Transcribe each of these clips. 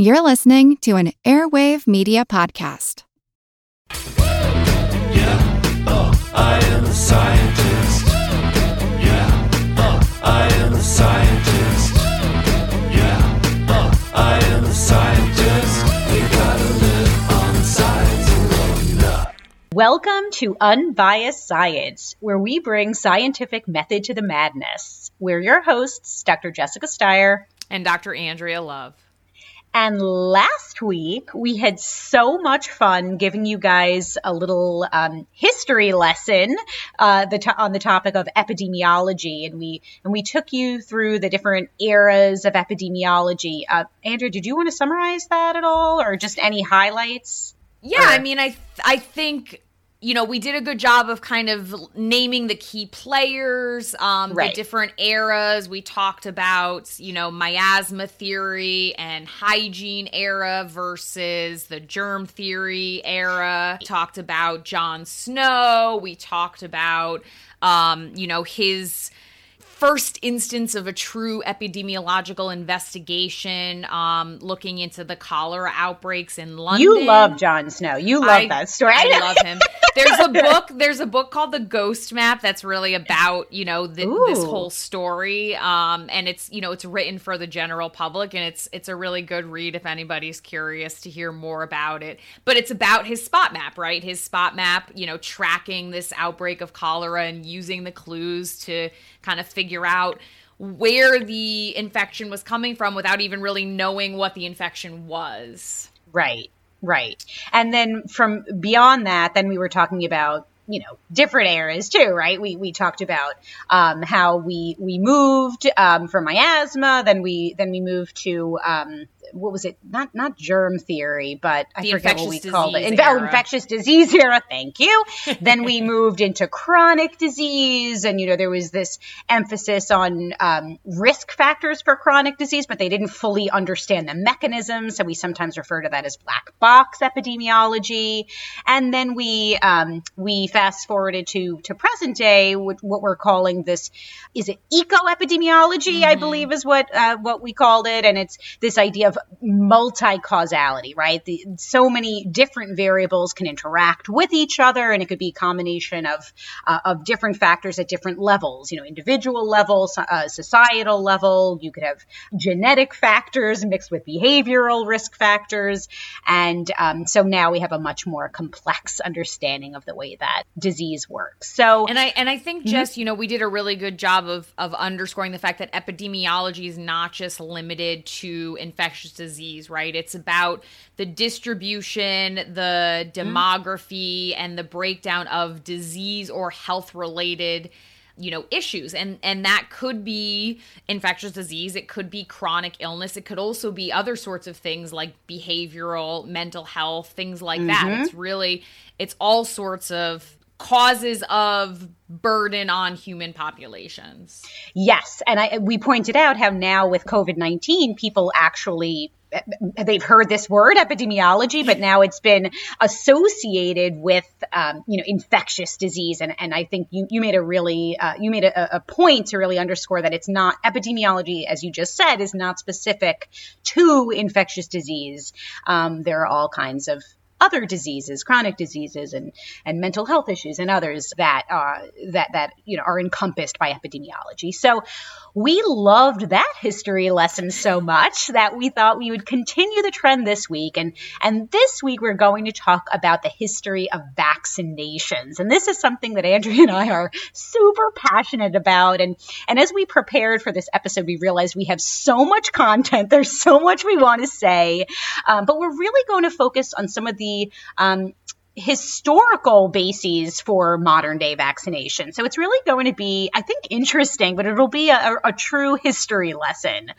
You're listening to an Airwave Media Podcast. Yeah, oh, I am a scientist. Yeah, oh, I am a scientist. Yeah, oh, I am a scientist. We gotta live on science alone. Yeah. Welcome to Unbiased Science, where we bring scientific method to the madness. We're your hosts, Dr. Jessica Steier. and Dr. Andrea Love. And last week, we had so much fun giving you guys a little um, history lesson uh, the to- on the topic of epidemiology, and we and we took you through the different eras of epidemiology. Uh, Andrea, did you want to summarize that at all, or just any highlights? Yeah, I mean, I I think you know we did a good job of kind of naming the key players, um, Right. the different eras. We talked about you know miasma theory and hygiene era versus the germ theory era. We talked about John Snow. We talked about um, you know his first instance of a true epidemiological investigation um, looking into the cholera outbreaks in London. You love John Snow. You love I- that story. I love him. There's a book. There's a book called The Ghost Map that's really about you know th- this whole story. Um, and it's you know it's written for the general public, and it's it's a really good read if anybody's curious to hear more about it. But it's about his spot map, right? His spot map, you know, tracking this outbreak of cholera and using the clues to kind of figure out where the infection was coming from without even really knowing what the infection was. Right, right. And then from beyond that, then we were talking about you know different eras too, right? We we talked about um, how we we moved um, from miasma, then we then we moved to um, what was it? Not not germ theory, but I The forget what we called it. Inf- oh, infectious disease era. Thank you. then we moved into chronic disease, and you know there was this emphasis on um, risk factors for chronic disease, but they didn't fully understand the mechanism. So we sometimes refer to that as black box epidemiology. And then we um, we fast forwarded to to present day, what, what we're calling this is it eco epidemiology? I believe is what uh, what we called it, and it's this idea of multi causality, right? The, so many different variables can interact with each other, and it could be a combination of uh, of different factors at different levels. You know, individual level, uh, societal level. You could have genetic factors mixed with behavioral risk factors, and um, so now we have a much more complex understanding of the way that disease works. So, And I and I think Mm-hmm. just you know we did a really good job of of underscoring the fact that epidemiology is not just limited to infectious disease, right? It's about the distribution, the Mm-hmm. demography, and the breakdown of disease or health related you know issues and and that could be infectious disease it could be chronic illness it could also be other sorts of things like behavioral mental health things like that it's really it's all sorts of causes of burden on human populations Yes, and I we pointed out how now with COVID nineteen, people actually they've heard this word epidemiology, but now it's been associated with um, you know infectious disease, and and I think you you made a really uh, you made a, a point to really underscore that it's not epidemiology, as you just said, is not specific to infectious disease. Um, there are all kinds of other diseases, chronic diseases, and and mental health issues, and others that uh, that that you know are encompassed by epidemiology. So we loved that history lesson so much that we thought we would continue the trend this week, and and this week we're going to talk about the history of vaccinations, and this is something that Andrea and I are super passionate about, and and as we prepared for this episode, we realized we have so much content. There's so much we want to say, um, but we're really going to focus on some of the um, historical bases for modern day vaccination. So it's really going to be, I think, interesting, but it'll be a, a true history lesson.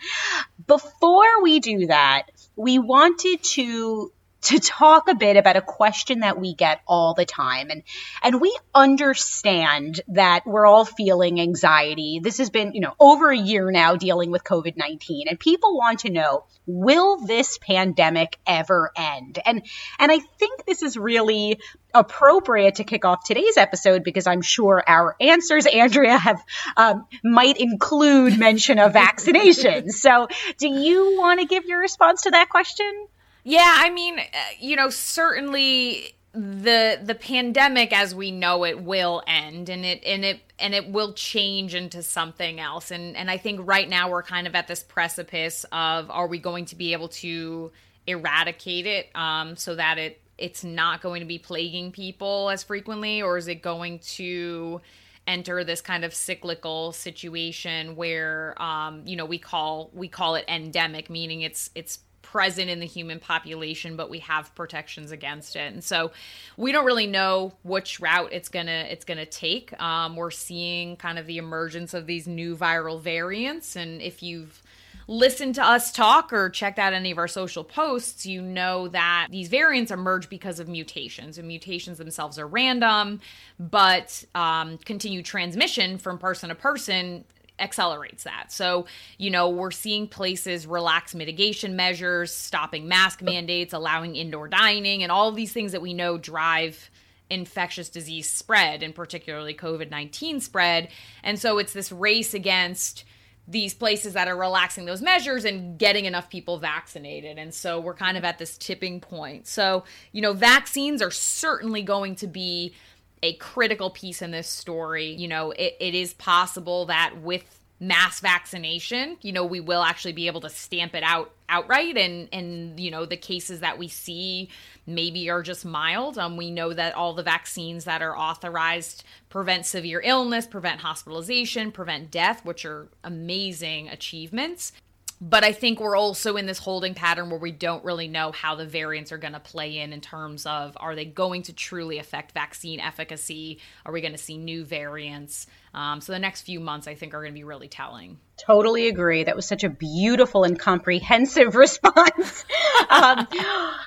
Before we do that, we wanted to to talk a bit about a question that we get all the time. And, and we understand that we're all feeling anxiety. This has been, you know, over a year now dealing with COVID 19. And people want to know, will this pandemic ever end? And, and I think this is really appropriate to kick off today's episode because I'm sure our answers, Andrea, have um, might include mention of vaccinations. so, do you want to give your response to that question? Yeah, I mean, uh, you know, certainly the the pandemic as we know it will end and it and it and it will change into something else. And and I think right now we're kind of at this precipice of are we going to be able to eradicate it um so that it it's not going to be plaguing people as frequently? Or is it going to enter this kind of cyclical situation where um you know we call we call it endemic meaning it's it's present in the human population but we have protections against it and so we don't really know which route it's gonna it's gonna take um, we're seeing kind of the emergence of these new viral variants and if you've listened to us talk or checked out any of our social posts, you know that these variants emerge because of mutations. And mutations themselves are random, but um, continued transmission from person to person accelerates that. So, you know, we're seeing places relax mitigation measures, stopping mask mandates, allowing indoor dining, and all these things that we know drive infectious disease spread and particularly COVID 19 spread. And so it's this race against these places that are relaxing those measures and getting enough people vaccinated. And so we're kind of at this tipping point. So, you know, vaccines are certainly going to be a critical piece in this story. You know, it, it is possible that with mass vaccination, you know, we will actually be able to stamp it out outright and and you know, the cases that we see maybe are just mild. Um we know that all the vaccines that are authorized prevent severe illness, prevent hospitalization, prevent death, which are amazing achievements. But I think we're also in this holding pattern where we don't really know how the variants are going to play in in terms of are they going to truly affect vaccine efficacy? Are we going to see new variants? Um, so the next few months, I think, are going to be really telling. Totally agree. That was such a beautiful and comprehensive response. um,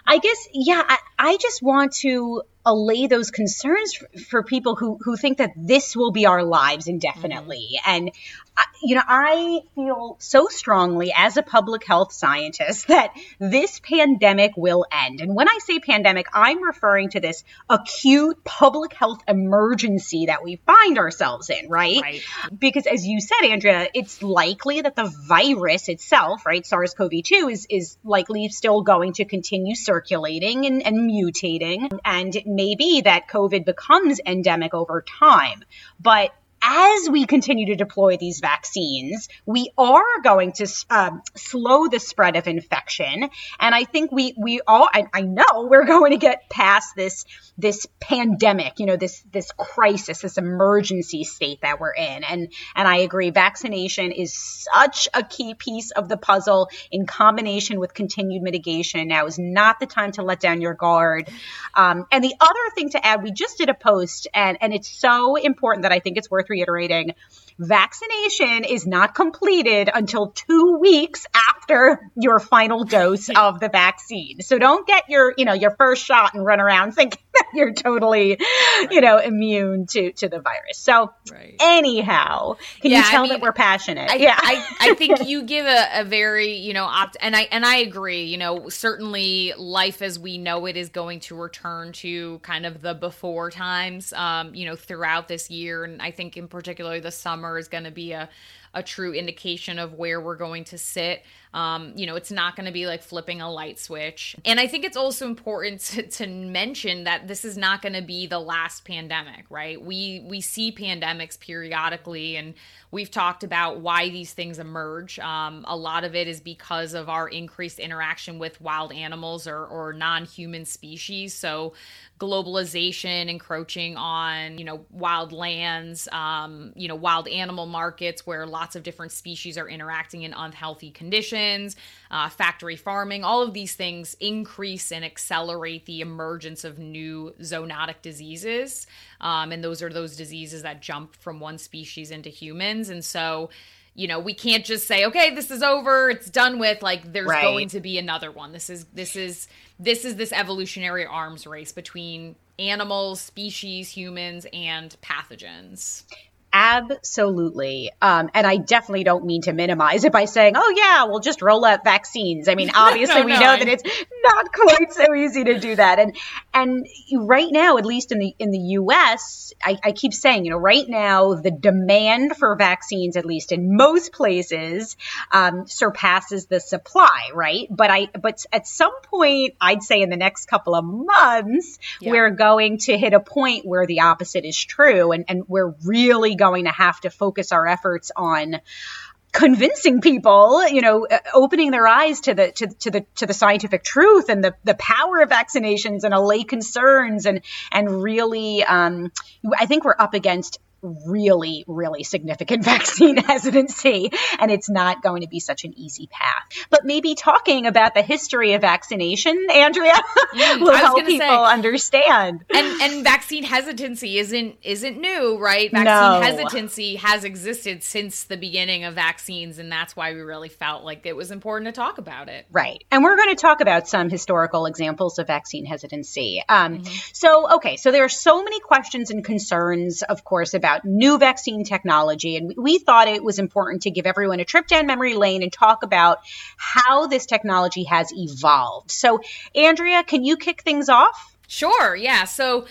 I guess, yeah, I, I, just want to allay those concerns for, for, people who, who think that this will be our lives indefinitely. Mm-hmm. And you know, I feel so strongly as a public health scientist that this pandemic will end. And when I say pandemic, I'm referring to this acute public health emergency that we find ourselves in, right? right. Because as you said, Andrea, it's likely that the virus itself, right, SARS CoV 2, is, is likely still going to continue circulating and, and mutating. And it may be that COVID becomes endemic over time. But as we continue to deploy these vaccines, we are going to um, slow the spread of infection. And I think we we all I, I, know we're going to get past this this pandemic, you know, this this crisis, this emergency state that we're in. And and I agree, vaccination is such a key piece of the puzzle in combination with continued mitigation. Now is not the time to let down your guard. Um, and the other thing to add, we just did a post, and and it's so important that I think it's worth reiterating vaccination is not completed until two weeks after your final dose of the vaccine. So don't get your, you know, your first shot and run around thinking that you're totally, right. you know, immune to, to the virus. So right. anyhow, can yeah, you tell I mean, that we're passionate? I, yeah. I, I think you give a, a very, you know, opt, and I, and I agree, you know, certainly life as we know it is going to return to kind of the before times, um, you know, throughout this year. And I think in particular the summer summer is going to be a a true indication of where we're going to sit. Um, you know, it's not going to be like flipping a light switch. And I think it's also important to, to mention that this is not going to be the last pandemic, right? We we see pandemics periodically, and we've talked about why these things emerge. Um, a lot of it is because of our increased interaction with wild animals or, or non-human species. So globalization encroaching on you know wild lands um, you know wild animal markets where lots of different species are interacting in unhealthy conditions uh, factory farming all of these things increase and accelerate the emergence of new zoonotic diseases. Um, and those are those diseases that jump from one species into humans. And so you know we can't just say okay this is over it's done with like there's Right. going to be another one. This is this is this is this evolutionary arms race between animals species humans and pathogens Absolutely. Um, and I definitely don't mean to minimize it by saying, oh, yeah, we'll just roll out vaccines. I mean, obviously, No, we know I- that it's not quite so easy to do that. And and right now, at least in the in the U.S., I, I keep saying, you know, right now, the demand for vaccines, at least in most places, um, surpasses the supply, right? But I but at some point, I'd say in the next couple of months, Yeah. we're going to hit a point where the opposite is true and, and we're really going to have to focus our efforts on convincing people you know uh, opening their eyes to the to, to the to the scientific truth and the the power of vaccinations and allay concerns and and really um i think we're up against really really significant vaccine hesitancy and it's not going to be such an easy path but maybe talking about the history of vaccination andrea I will help people say- understand and and vaccine hesitancy isn't isn't new, right? Vaccine No. hesitancy has existed since the beginning of vaccines, and that's why we really felt like it was important to talk about it. Right. And we're going to talk about some historical examples of vaccine hesitancy. Um, So, okay, so there are so many questions and concerns, of course, about new vaccine technology. And we, we thought it was important to give everyone a trip down memory lane and talk about how this technology has evolved. So, Andrea, can you kick things off? Sure, yeah. So,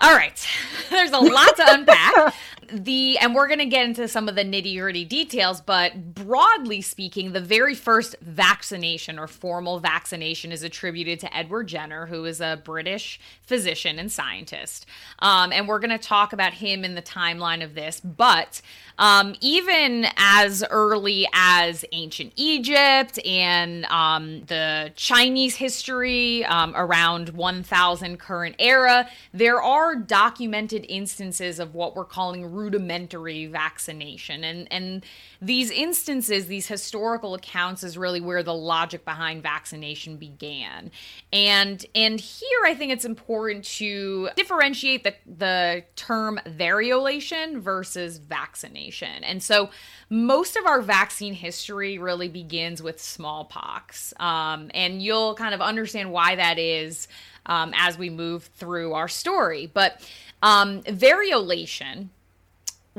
all right, there's a lot to unpack. The and we're gonna get into some of the nitty gritty details, but broadly speaking, the very first vaccination or formal vaccination is attributed to Edward Jenner, who is a British physician and scientist. Um, and we're gonna talk about him in the timeline of this, but um, even as early as ancient Egypt and um, the Chinese history um, around 1000 current era, there are documented instances of what we're calling rudimentary vaccination. And, and these instances, these historical accounts, is really where the logic behind vaccination began. And, and here I think it's important to differentiate the, the term variolation versus vaccination. And so most of our vaccine history really begins with smallpox. Um, and you'll kind of understand why that is um, as we move through our story. But um, variolation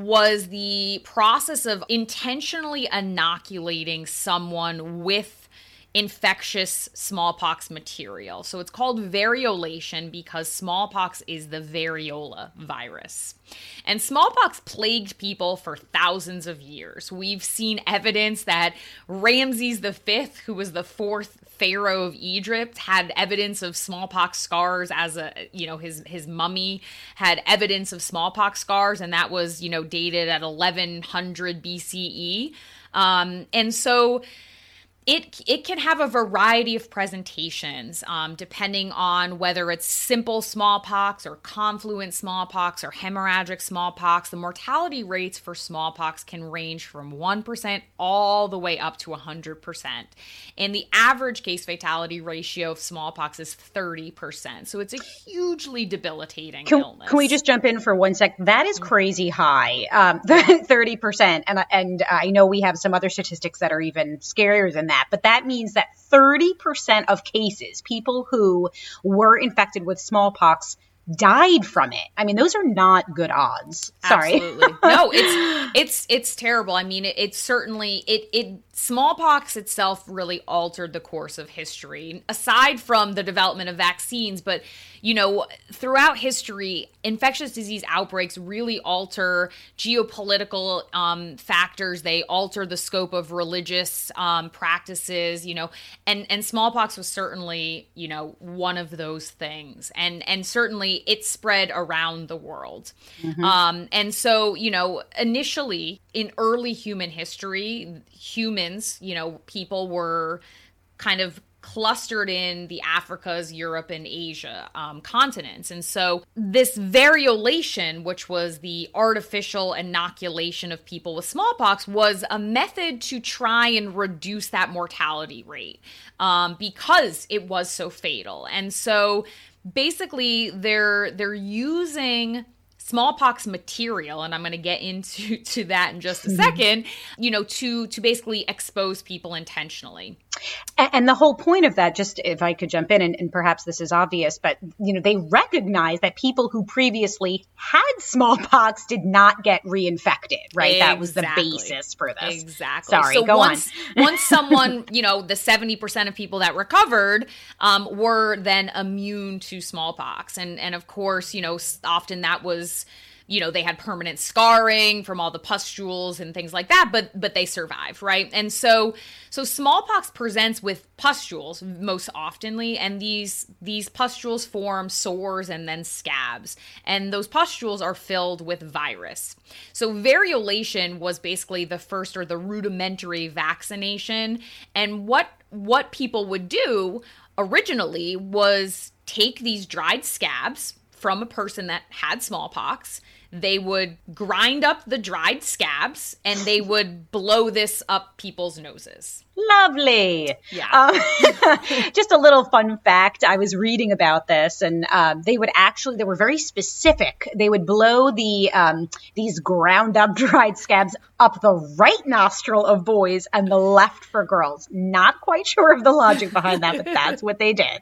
was the process of intentionally inoculating someone with infectious smallpox material. So it's called variolation because smallpox is the variola virus. And smallpox plagued people for thousands of years. We've seen evidence that Ramses V, who was the fourth pharaoh of Egypt, had evidence of smallpox scars as a you know his his mummy had evidence of smallpox scars and that was you know dated at 1100 BCE. Um, and so it it can have a variety of presentations um, depending on whether it's simple smallpox or confluent smallpox or hemorrhagic smallpox. The mortality rates for smallpox can range from 1% all the way up to 100%. And the average case fatality ratio of smallpox is 30%. So it's a hugely debilitating Can, illness. can we just jump in for one sec? That is crazy high, um, thirty percent, and and I know we have some other statistics that are even scarier than that. But that means that thirty percent of cases, people who were infected with smallpox, died from it. I mean, those are not good odds. Sorry. Absolutely. No, it's it's it's terrible. I mean, it, it's certainly it it smallpox itself really altered the course of history. Aside from the development of vaccines, but you know, throughout history, infectious disease outbreaks really alter geopolitical um, factors. They alter the scope of religious um, practices. You know, and and smallpox was certainly you know one of those things, and and certainly it spread around the world. Um, and so you know, initially in early human history, humans, you know, people were kind of clustered in the Africas, Europe, and Asia um, continents. And so this variolation, which was the artificial inoculation of people with smallpox, was a method to try and reduce that mortality rate um, because it was so fatal. And so basically they're they're using smallpox material and i'm going to get into to that in just a mm-hmm. second you know to to basically expose people intentionally And, and the whole point of that, just if I could jump in, and, and perhaps this is obvious, but you know, they recognize that people who previously had smallpox did not get reinfected, right? That was the basis for this. Exactly. Sorry, so go once, on. once someone, you know, the 70% of people that recovered um, were then immune to smallpox. And, and of course, you know, often that was, you know, they had permanent scarring from all the pustules and things like that, but but they survived, right? And so so smallpox presents with pustules most oftenly, and these these pustules form sores and then scabs. And those pustules are filled with virus. So variolation was basically the first or the rudimentary vaccination. And what what people would do originally was take these dried scabs from a person that had smallpox. They would grind up the dried scabs and they would blow this up people's noses. Lovely. Yeah. Um, just a little fun fact. I was reading about this, and um, they would actually they were very specific. They would blow the um, these ground up dried scabs up the right nostril of boys and the left for girls. Not quite sure of the logic behind that, but that's what they did.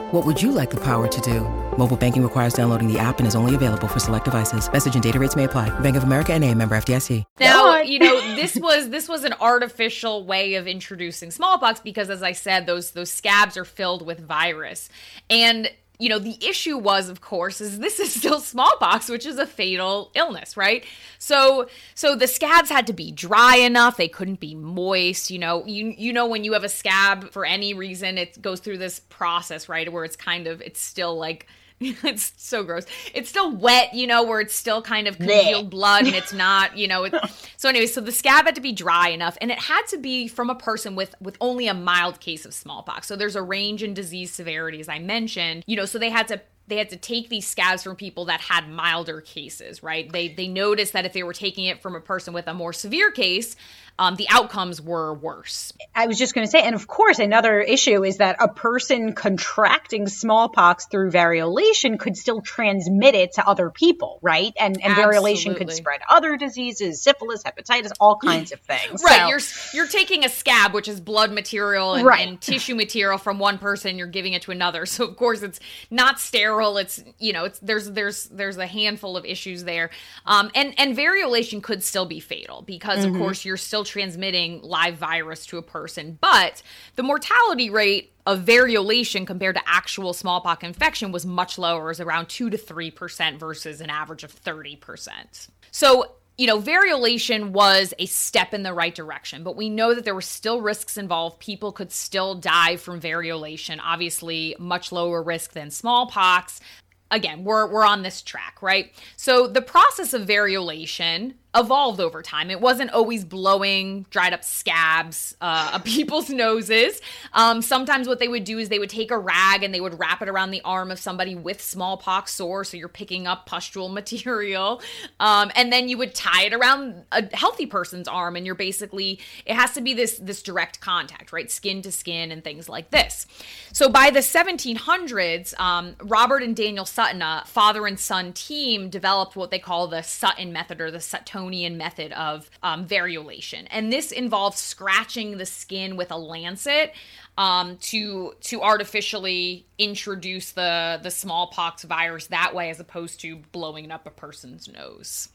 What would you like the power to do? Mobile banking requires downloading the app and is only available for select devices. Message and data rates may apply. Bank of America and a member FDIC. Now, you know, this was this was an artificial way of introducing smallpox because as I said, those those scabs are filled with virus. And you know, the issue was of course is this is still smallpox, which is a fatal illness, right? So so the scabs had to be dry enough, they couldn't be moist, you know. You you know when you have a scab for any reason, it goes through this process, right, where it's kind of it's still like it's so gross. It's still wet, you know, where it's still kind of congealed blood and it's not, you know. It, so anyway, so the scab had to be dry enough, and it had to be from a person with with only a mild case of smallpox. So there's a range in disease severity, as I mentioned, you know. So they had to they had to take these scabs from people that had milder cases, right? They they noticed that if they were taking it from a person with a more severe case, um, the outcomes were worse. I was just going to say, and of course, another issue is that a person contracting smallpox through variolation could still transmit it to other people, right? And and variolation could spread other diseases, syphilis, hepatitis, all kinds of things. Right, So- you're you're taking a scab, which is blood material and, Right. and tissue material from one person, you're giving it to another. So of course it's not sterile. It's you know, it's there's there's there's a handful of issues there, um, and and variolation could still be fatal because of course you're still transmitting live virus to a person, but the mortality rate of variolation compared to actual smallpox infection was much lower, was around two to three percent versus an average of thirty percent. So you know, variolation was a step in the right direction, but we know that there were still risks involved. People could still die from variolation, obviously, much lower risk than smallpox. Again, we're, we're on this track, right? So the process of variolation evolved over time. It wasn't always blowing dried up scabs uh, people's noses. Um, sometimes what they would do is they would take a rag and they would wrap it around the arm of somebody with smallpox sore, so you're picking up pustule material, um, and then you would tie it around a healthy person's arm, and you're basically it has to be this this direct contact, right, skin to skin, and things like this. So by the 1700s, um, Robert and Daniel Sutton, a father and son team, developed what they call the Sutton method or the Suttonian method of um, variolation, and this involves scratching the skin with a lancet um, to to artificially introduce the the smallpox virus that way, as opposed to blowing up a person's nose.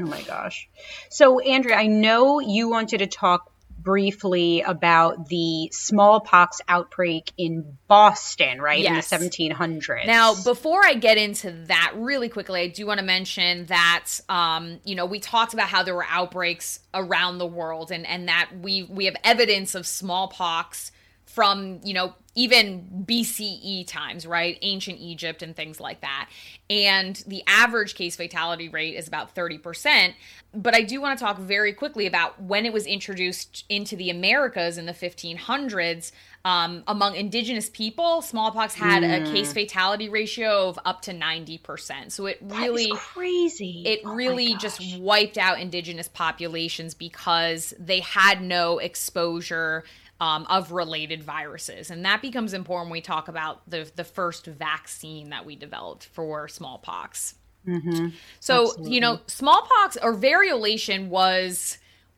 Oh my gosh. So, Andrea, I know you wanted to talk briefly about the smallpox outbreak in Boston, right? Yes. In the 1700s. Now, before I get into that really quickly, I do want to mention that um, you know we talked about how there were outbreaks around the world, and and that we we have evidence of smallpox from, you know, even BCE times, right? Ancient Egypt and things like that. And the average case fatality rate is about 30%. But I do want to talk very quickly about when it was introduced into the Americas in the 1500s. Um, among indigenous people, smallpox had mm. a case fatality ratio of up to 90%. So it really crazy. It oh really just wiped out indigenous populations because they had no exposure um, of related viruses. And that becomes important when we talk about the, the first vaccine that we developed for smallpox. Mm-hmm. So, Absolutely. you know, smallpox or variolation was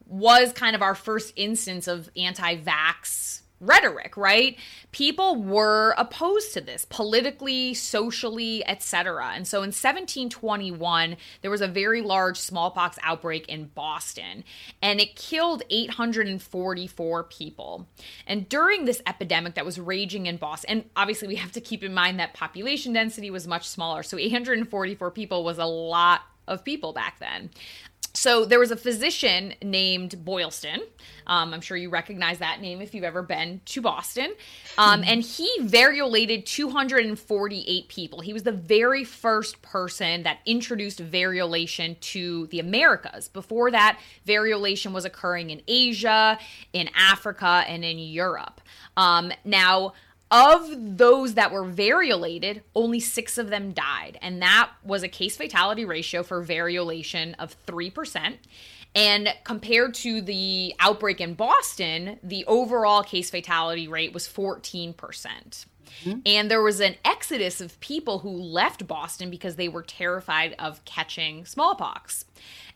was kind of our first instance of anti-vax rhetoric, right? People were opposed to this politically, socially, etc. And so in 1721, there was a very large smallpox outbreak in Boston, and it killed 844 people. And during this epidemic that was raging in Boston, and obviously we have to keep in mind that population density was much smaller. So 844 people was a lot of people back then. So there was a physician named Boylston. Um, I'm sure you recognize that name if you've ever been to Boston. Um, and he variolated 248 people. He was the very first person that introduced variolation to the Americas. Before that, variolation was occurring in Asia, in Africa, and in Europe. Um, now, of those that were variolated, only six of them died. And that was a case fatality ratio for variolation of 3%. And compared to the outbreak in Boston, the overall case fatality rate was 14%. Mm-hmm. And there was an exodus of people who left Boston because they were terrified of catching smallpox.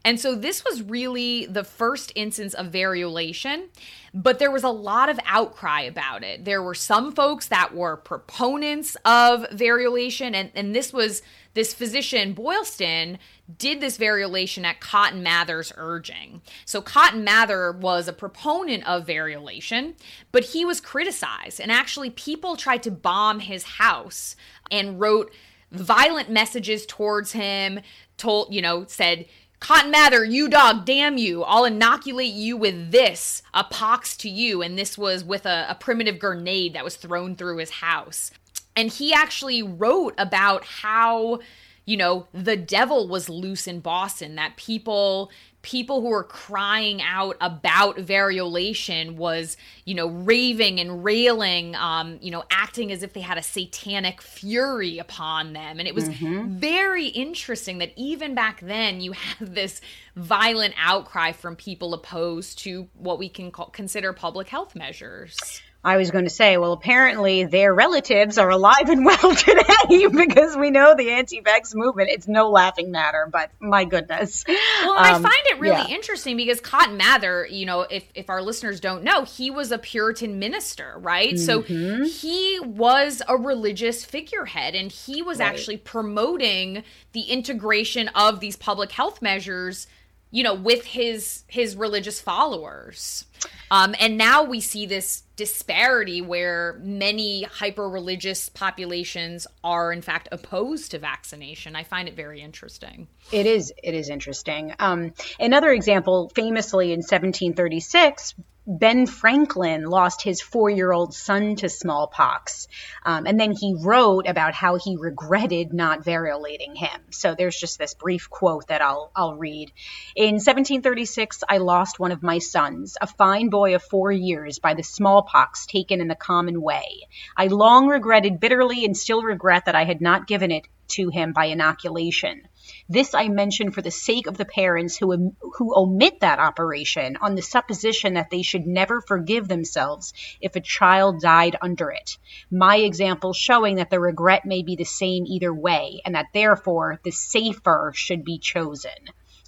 And so this was really the first instance of variolation, but there was a lot of outcry about it. There were some folks that were proponents of variolation, and, and this was this physician, Boylston, did this variolation at Cotton Mather's urging. So Cotton Mather was a proponent of variolation, but he was criticized. And actually, people tried to bomb his house and wrote violent messages towards him, told, you know, said, Cotton Mather, you dog, damn you. I'll inoculate you with this, a pox to you. And this was with a, a primitive grenade that was thrown through his house. And he actually wrote about how, you know, the devil was loose in Boston, that people people who were crying out about variolation was you know raving and railing um you know acting as if they had a satanic fury upon them and it was mm-hmm. very interesting that even back then you have this violent outcry from people opposed to what we can call, consider public health measures I was going to say, well, apparently their relatives are alive and well today because we know the anti-vax movement. It's no laughing matter, but my goodness. Well, um, I find it really yeah. interesting because Cotton Mather, you know, if if our listeners don't know, he was a Puritan minister, right? Mm-hmm. So he was a religious figurehead, and he was right. actually promoting the integration of these public health measures you know with his his religious followers um, and now we see this disparity where many hyper religious populations are in fact opposed to vaccination. I find it very interesting. It is it is interesting. Um, another example famously in 1736 Ben Franklin lost his four year old son to smallpox. Um, and then he wrote about how he regretted not variolating him. So there's just this brief quote that I'll, I'll read. In 1736, I lost one of my sons, a fine boy of four years, by the smallpox taken in the common way. I long regretted bitterly and still regret that I had not given it to him by inoculation. This I mention for the sake of the parents who, who omit that operation on the supposition that they should never forgive themselves if a child died under it. My example showing that the regret may be the same either way, and that therefore the safer should be chosen.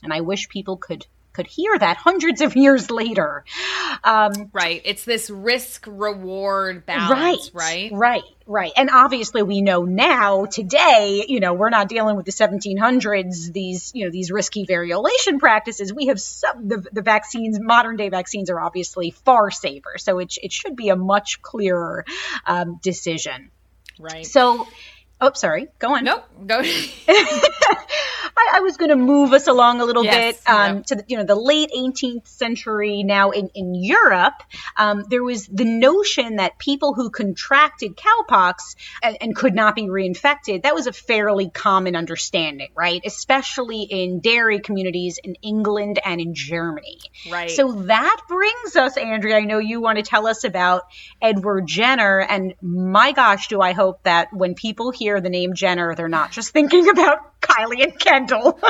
And I wish people could could hear that hundreds of years later. Um, right. It's this risk reward balance, right? Right. Right. Right. And obviously we know now today, you know, we're not dealing with the 1700s, these, you know, these risky variolation practices. We have some, the, the vaccines, modern day vaccines are obviously far safer. So it, it should be a much clearer um, decision. Right. So, oh, sorry. Go on. Nope. Go. I, I was going to move us along a little Yes, bit um, yep. to the, you know the late 18th century. Now in in Europe, um, there was the notion that people who contracted cowpox and, and could not be reinfected. That was a fairly common understanding, right? Especially in dairy communities in England and in Germany. Right. So that brings us, Andrea. I know you want to tell us about Edward Jenner, and my gosh, do I hope that when people hear the name Jenner, they're not just thinking about Kylie and Kendall.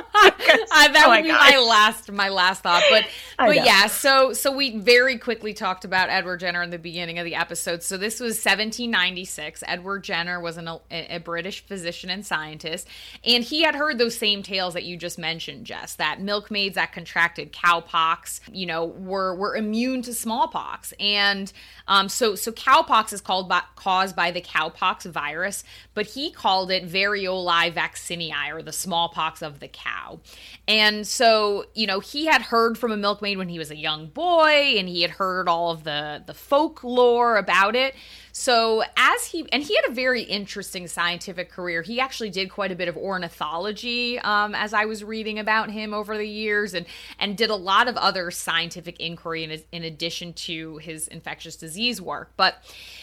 Uh, that Oh my would be gosh. my last my last thought but but yeah so so we very quickly talked about edward jenner in the beginning of the episode so this was 1796 edward jenner was an, a, a british physician and scientist and he had heard those same tales that you just mentioned jess that milkmaids that contracted cowpox you know were were immune to smallpox and um, so so cowpox is called by, caused by the cowpox virus but he called it variolae vaccinii or the smallpox of the cow. And so you know he had heard from a milkmaid when he was a young boy and he had heard all of the the folklore about it so as he and he had a very interesting scientific career. He actually did quite a bit of ornithology um, as i was reading about him over the years and and did a lot of other scientific inquiry in, in addition to his infectious disease work. But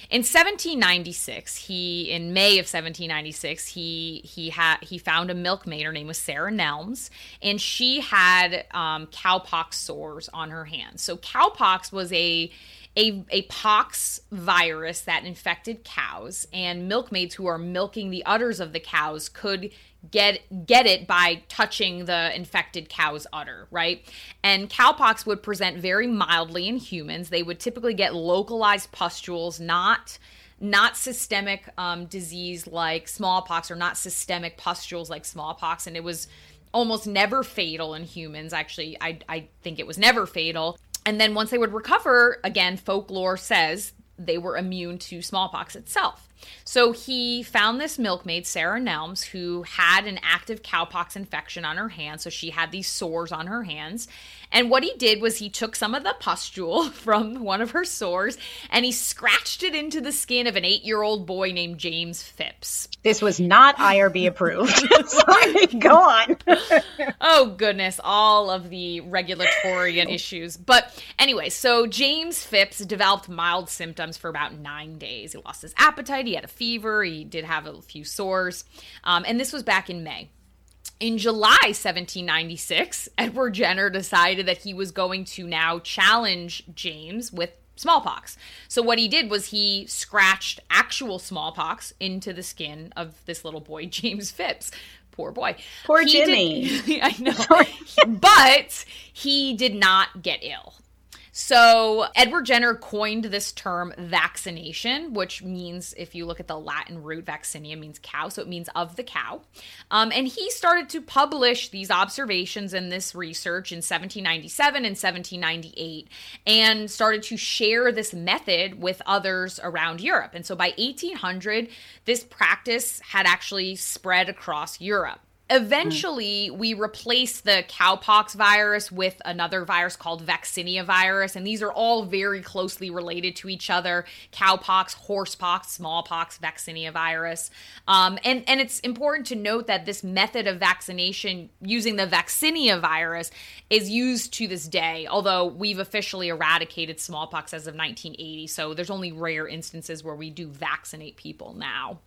in 1796 he in may of 1796 he he had he found a milkmaid. Her name was sarah nelms and she had um, cowpox sores on her hands. So cowpox was a a, a pox virus that infected cows and milkmaids who are milking the udders of the cows could get get it by touching the infected cow's udder right? And cowpox would present very mildly in humans. They would typically get localized pustules not not systemic um, disease like smallpox or not systemic pustules like smallpox. And it was almost never fatal in humans. Actually i, I think it was never fatal and then once they would recover, again, folklore says they were immune to smallpox itself. So he found this milkmaid, Sarah Nelms, who had an active cowpox infection on her hands. So she had these sores on her hands. And what he did was he took some of the pustule from one of her sores and he scratched it into the skin of an eight year old boy named James Phipps. this was not IRB approved. Sorry, go on. oh goodness, all of the regulatory issues. But anyway, so James Phipps developed mild symptoms for about nine days. He lost his appetite, he had a fever, he did have a few sores, um, and this was back in May. In July 1796, Edward Jenner decided that he was going to now challenge James with smallpox. So what he did was he scratched actual smallpox into the skin of this little boy, James Phipps. Poor boy. Poor He did- Jimmy. I know. but he did not get ill. So, Edward Jenner coined this term vaccination, which means, if you look at the Latin root, vaccinia means cow, so it means of the cow. Um, and he started to publish these observations and this research in 1797 and 1798 and started to share this method with others around Europe. And so by 1800, this practice had actually spread across Europe. Eventually, we replace the cowpox virus with another virus called vaccinia virus, and these are all very closely related to each other: cowpox, horsepox, smallpox, vaccinia virus. Um, and and it's important to note that this method of vaccination using the vaccinia virus is used to this day. Although we've officially eradicated smallpox as of 1980, so there's only rare instances where we do vaccinate people now.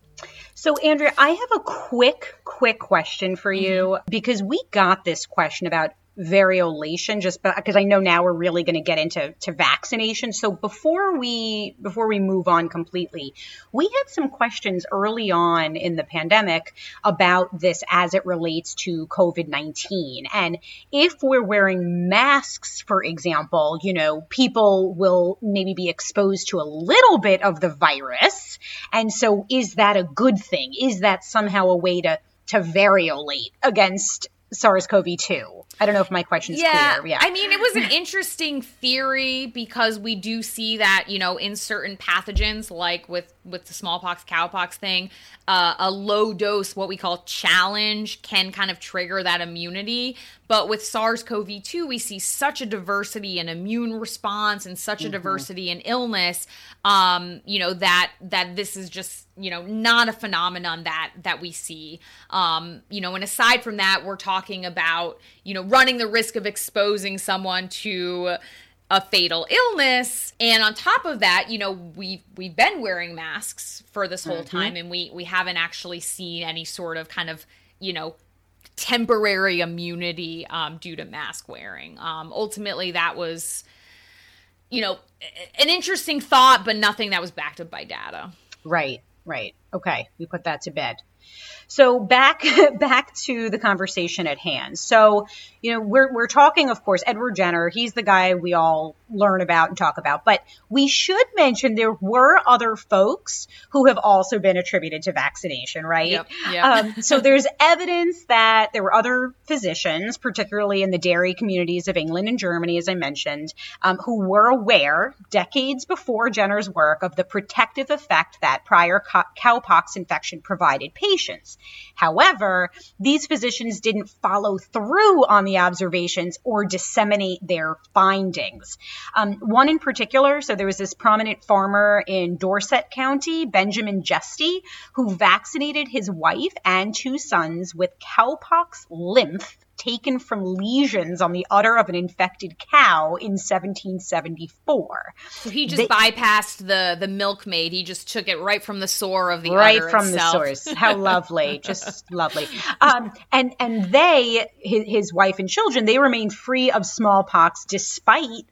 So, Andrea, I have a quick, quick question for you mm-hmm. because we got this question about variolation just because I know now we're really going to get into to vaccination. So before we before we move on completely, we had some questions early on in the pandemic about this as it relates to COVID-19 and if we're wearing masks for example, you know, people will maybe be exposed to a little bit of the virus. And so is that a good thing? Is that somehow a way to to variolate against SARS-CoV-2. I don't know if my question's yeah, clear. Yeah. I mean, it was an interesting theory because we do see that, you know, in certain pathogens, like with with the smallpox cowpox thing uh, a low dose what we call challenge can kind of trigger that immunity but with sars-cov-2 we see such a diversity in immune response and such a Mm-hmm. diversity in illness um, you know that that this is just you know not a phenomenon that that we see um, you know and aside from that we're talking about you know running the risk of exposing someone to a fatal illness and on top of that you know we we've been wearing masks for this whole time and we we haven't actually seen any sort of kind of you know temporary immunity um, due to mask wearing um, ultimately that was you know an interesting thought but nothing that was backed up by data Right, right. Okay, we put that to bed. So back back to the conversation at hand. So, you know, we're we're talking of course Edward Jenner, he's the guy we all learn about and talk about, but we should mention there were other folks who have also been attributed to vaccination, right? Yep, yep. Um, so there's evidence that there were other physicians, particularly in the dairy communities of England and Germany, as I mentioned, um, who were aware decades before Jenner's work of the protective effect that prior co- cowpox infection provided patients. However, these physicians didn't follow through on the observations or disseminate their findings. Um, one in particular, so there was this prominent farmer in Dorset County, Benjamin Jesty, who vaccinated his wife and two sons with cowpox lymph taken from lesions on the udder of an infected cow in 1774. so he just bypassed the the milkmaid he just took it right from the sore of the right from itself. the source. How lovely, just lovely. Um, and and they, his, his wife and children, they remained free of smallpox despite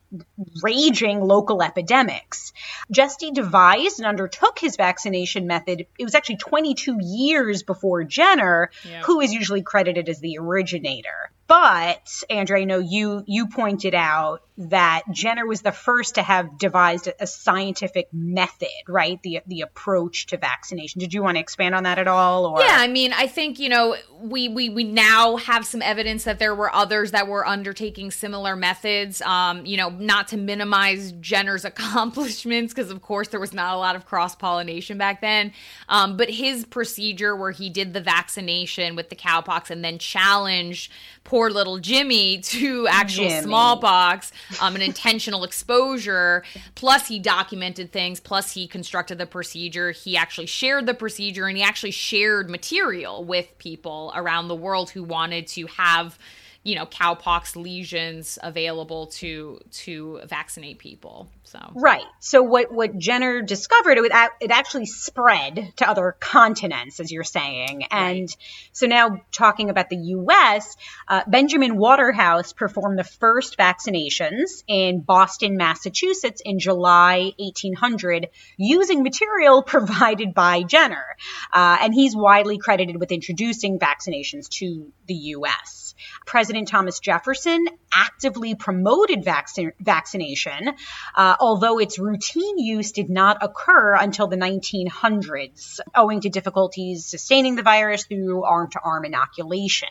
raging local epidemics. Jesty devised and undertook his vaccination method. It was actually 22 years before Jenner, Yeah. who is usually credited as the originator. But Andrea, I know you you pointed out that Jenner was the first to have devised a, scientific method, right? The the approach to vaccination. Did you want to expand on that at all? Or Yeah, I mean, I think you know we we we now have some evidence that there were others that were undertaking similar methods. Um, you know, not to minimize Jenner's accomplishments because of course there was not a lot of cross pollination back then. Um, but his procedure where he did the vaccination with the cowpox and then challenged poor little Jimmy to actual Jimmy. smallpox, um, an intentional exposure. Plus, he documented things. Plus, he constructed the procedure. He actually shared the procedure, and he actually shared material with people around the world who wanted to have, you know, cowpox lesions available to to vaccinate people. So Right. So what what Jenner discovered it it actually spread to other continents, as you're saying, and so now talking about the U.S., uh, Benjamin Waterhouse performed the first vaccinations in Boston, Massachusetts, in July 1800, using material provided by Jenner, uh, and he's widely credited with introducing vaccinations to the U.S. President Thomas Jefferson actively promoted vaccin- vaccination, uh, although its routine use did not occur until the 1900s, owing to difficulties sustaining the virus through arm to arm inoculation.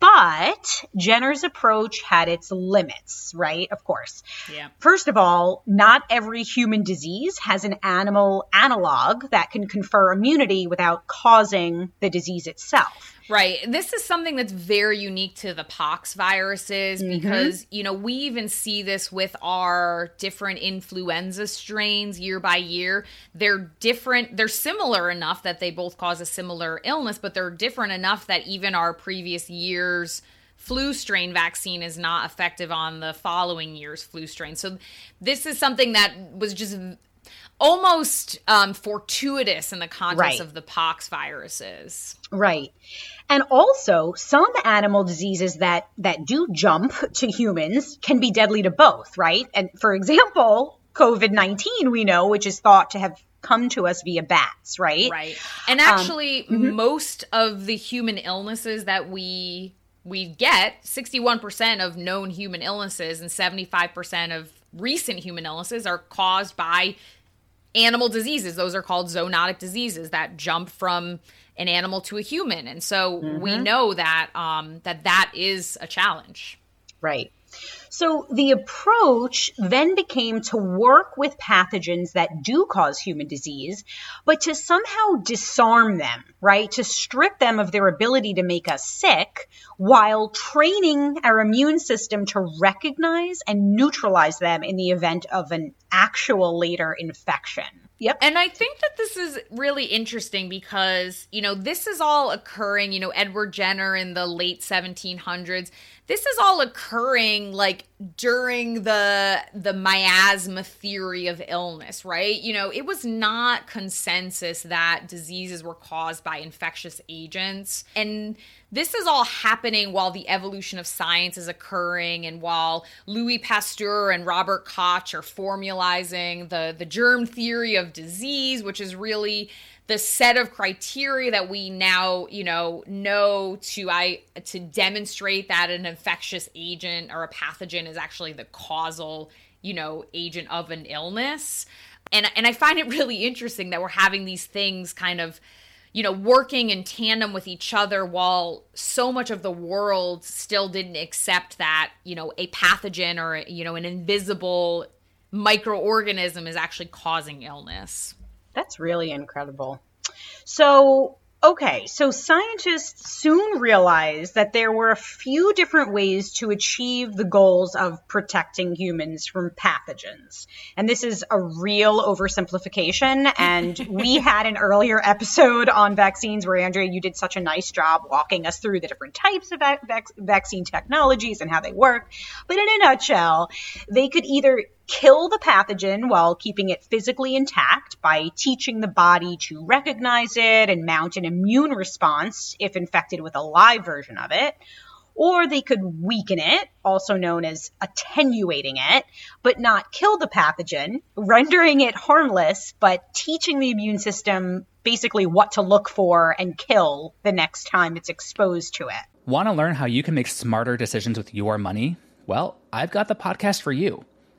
But Jenner's approach had its limits, right? Of course. Yeah. First of all, not every human disease has an animal analog that can confer immunity without causing the disease itself. Right. This is something that's very unique to the pox viruses Mm-hmm. because, you know, we even see this with our different influenza strains year by year. They're different, they're similar enough that they both cause a similar illness, but they're different enough that even our previous year's flu strain vaccine is not effective on the following year's flu strain. So this is something that was just almost um, fortuitous in the context Right. of the pox viruses. Right. And also, some animal diseases that, that do jump to humans can be deadly to both, right? And for example, COVID 19, we know, which is thought to have come to us via bats, right? Right. And actually most of the human illnesses that we we get, 61% of known human illnesses and 75% of recent human illnesses are caused by animal diseases. Those are called zoonotic diseases that jump from an animal to a human. And so we know that um that that is a challenge. Right. So the approach then became to work with pathogens that do cause human disease, but to somehow disarm them, right? To strip them of their ability to make us sick while training our immune system to recognize and neutralize them in the event of an actual later infection. Yep. And I think that this is really interesting because, you know, this is all occurring, you know, Edward Jenner in the late 1700s. This is all occurring like during the the miasma theory of illness, right? You know, it was not consensus that diseases were caused by infectious agents. And this is all happening while the evolution of science is occurring and while Louis Pasteur and Robert Koch are formalizing the, the germ theory of disease, which is really the set of criteria that we now, you know, know to I to demonstrate that an infectious agent or a pathogen is actually the causal, you know, agent of an illness. And and I find it really interesting that we're having these things kind of you know, working in tandem with each other while so much of the world still didn't accept that, you know, a pathogen or, you know, an invisible microorganism is actually causing illness. That's really incredible. So, Okay, so scientists soon realized that there were a few different ways to achieve the goals of protecting humans from pathogens. And this is a real oversimplification. And we had an earlier episode on vaccines where, Andrea, you did such a nice job walking us through the different types of vac- vaccine technologies and how they work. But in a nutshell, they could either kill the pathogen while keeping it physically intact by teaching the body to recognize it and mount an immune response if infected with a live version of it. Or they could weaken it, also known as attenuating it, but not kill the pathogen, rendering it harmless, but teaching the immune system basically what to look for and kill the next time it's exposed to it. Want to learn how you can make smarter decisions with your money? Well, I've got the podcast for you.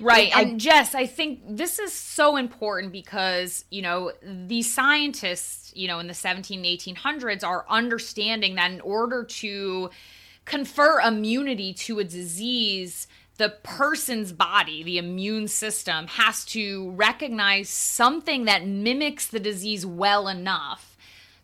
Right. And Jess, I think this is so important because, you know, the scientists, you know, in the 17 1800s are understanding that in order to confer immunity to a disease, the person's body, the immune system, has to recognize something that mimics the disease well enough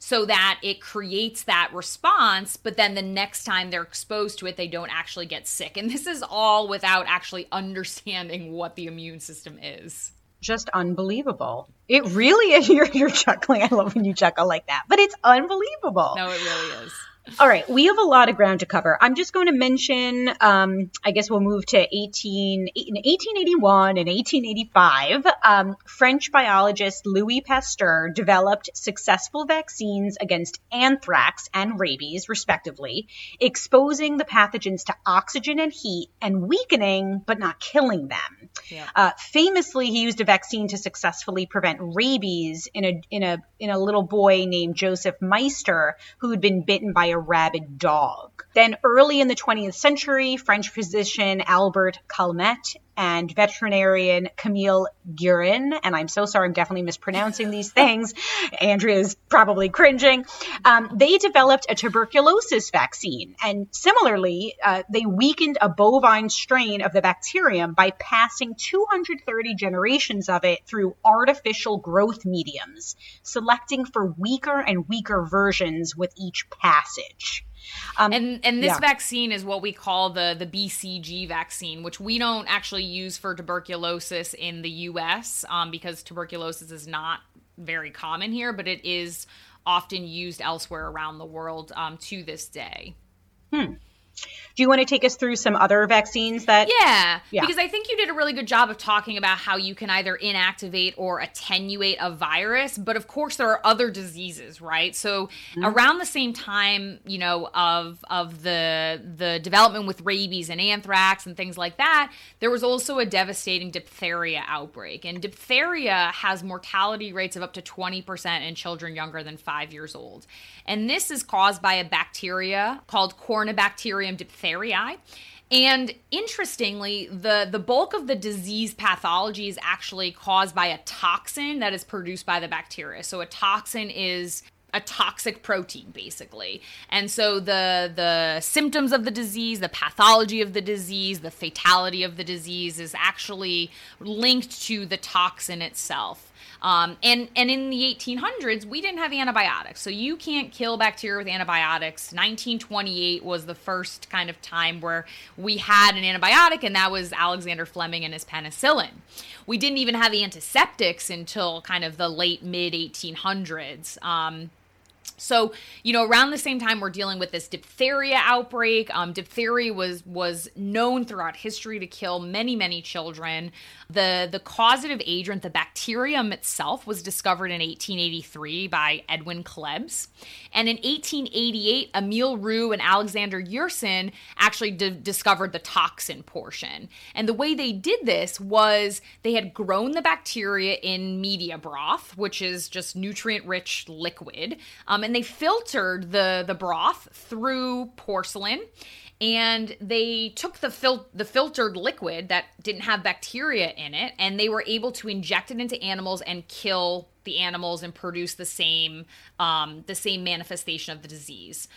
so that it creates that response, but then the next time they're exposed to it, they don't actually get sick. And this is all without actually understanding what the immune system is. Just unbelievable. It really is. You're, you're chuckling. I love when you chuckle like that, but it's unbelievable. No, it really is. All right, we have a lot of ground to cover. I'm just going to mention, um, I guess we'll move to 18, 1881 and 1885. Um, French biologist Louis Pasteur developed successful vaccines against anthrax and rabies, respectively, exposing the pathogens to oxygen and heat and weakening but not killing them. Yeah. Uh, famously, he used a vaccine to successfully prevent rabies in a in a in a little boy named Joseph Meister who had been bitten by a a rabid dog. Then, early in the 20th century, French physician Albert Calmette and veterinarian Camille Guerin, and I'm so sorry, I'm definitely mispronouncing these things. Andrea is probably cringing. Um, they developed a tuberculosis vaccine, and similarly, uh, they weakened a bovine strain of the bacterium by passing 230 generations of it through artificial growth mediums, selecting for weaker and weaker versions with each passage. Um, and and this yeah. vaccine is what we call the the BCG vaccine, which we don't actually use for tuberculosis in the U.S. Um, because tuberculosis is not very common here, but it is often used elsewhere around the world um, to this day. Do you want to take us through some other vaccines that? Yeah, Yeah. because I think you did a really good job of talking about how you can either inactivate or attenuate a virus, but of course there are other diseases, right? So mm-hmm. around the same time, you know, of of the the development with rabies and anthrax and things like that, there was also a devastating diphtheria outbreak. And diphtheria has mortality rates of up to 20% in children younger than 5 years old. And this is caused by a bacteria called Corynebacterium diphtheriae. And interestingly, the, the bulk of the disease pathology is actually caused by a toxin that is produced by the bacteria. So a toxin is a toxic protein basically. And so the the symptoms of the disease, the pathology of the disease, the fatality of the disease is actually linked to the toxin itself. Um, and and in the 1800s, we didn't have antibiotics, so you can't kill bacteria with antibiotics. 1928 was the first kind of time where we had an antibiotic, and that was Alexander Fleming and his penicillin. We didn't even have antiseptics until kind of the late mid 1800s. Um, so, you know, around the same time we're dealing with this diphtheria outbreak. Um, diphtheria was was known throughout history to kill many, many children. The the causative agent, the bacterium itself, was discovered in 1883 by Edwin Klebs, and in 1888, Emil Roux and Alexander Yersin actually d- discovered the toxin portion. And the way they did this was they had grown the bacteria in media broth, which is just nutrient rich liquid. Um, and they filtered the the broth through porcelain and they took the fil- the filtered liquid that didn't have bacteria in it and they were able to inject it into animals and kill the animals and produce the same um, the same manifestation of the disease.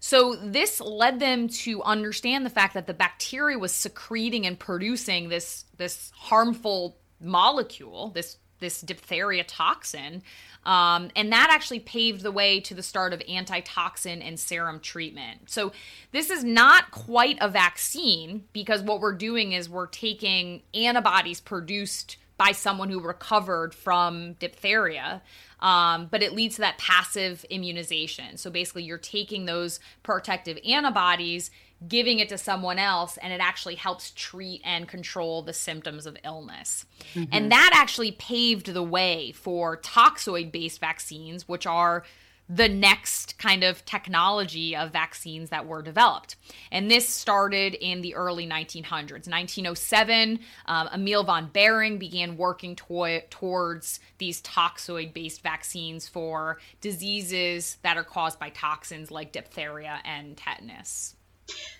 So this led them to understand the fact that the bacteria was secreting and producing this this harmful molecule this this diphtheria toxin um, and that actually paved the way to the start of antitoxin and serum treatment. So, this is not quite a vaccine because what we're doing is we're taking antibodies produced by someone who recovered from diphtheria. Um, but it leads to that passive immunization. So basically, you're taking those protective antibodies, giving it to someone else, and it actually helps treat and control the symptoms of illness. And that actually paved the way for toxoid based vaccines, which are the next kind of technology of vaccines that were developed. And this started in the early 1900s. 1907, um, Emil von Behring began working to- towards these toxoid based vaccines for diseases that are caused by toxins like diphtheria and tetanus.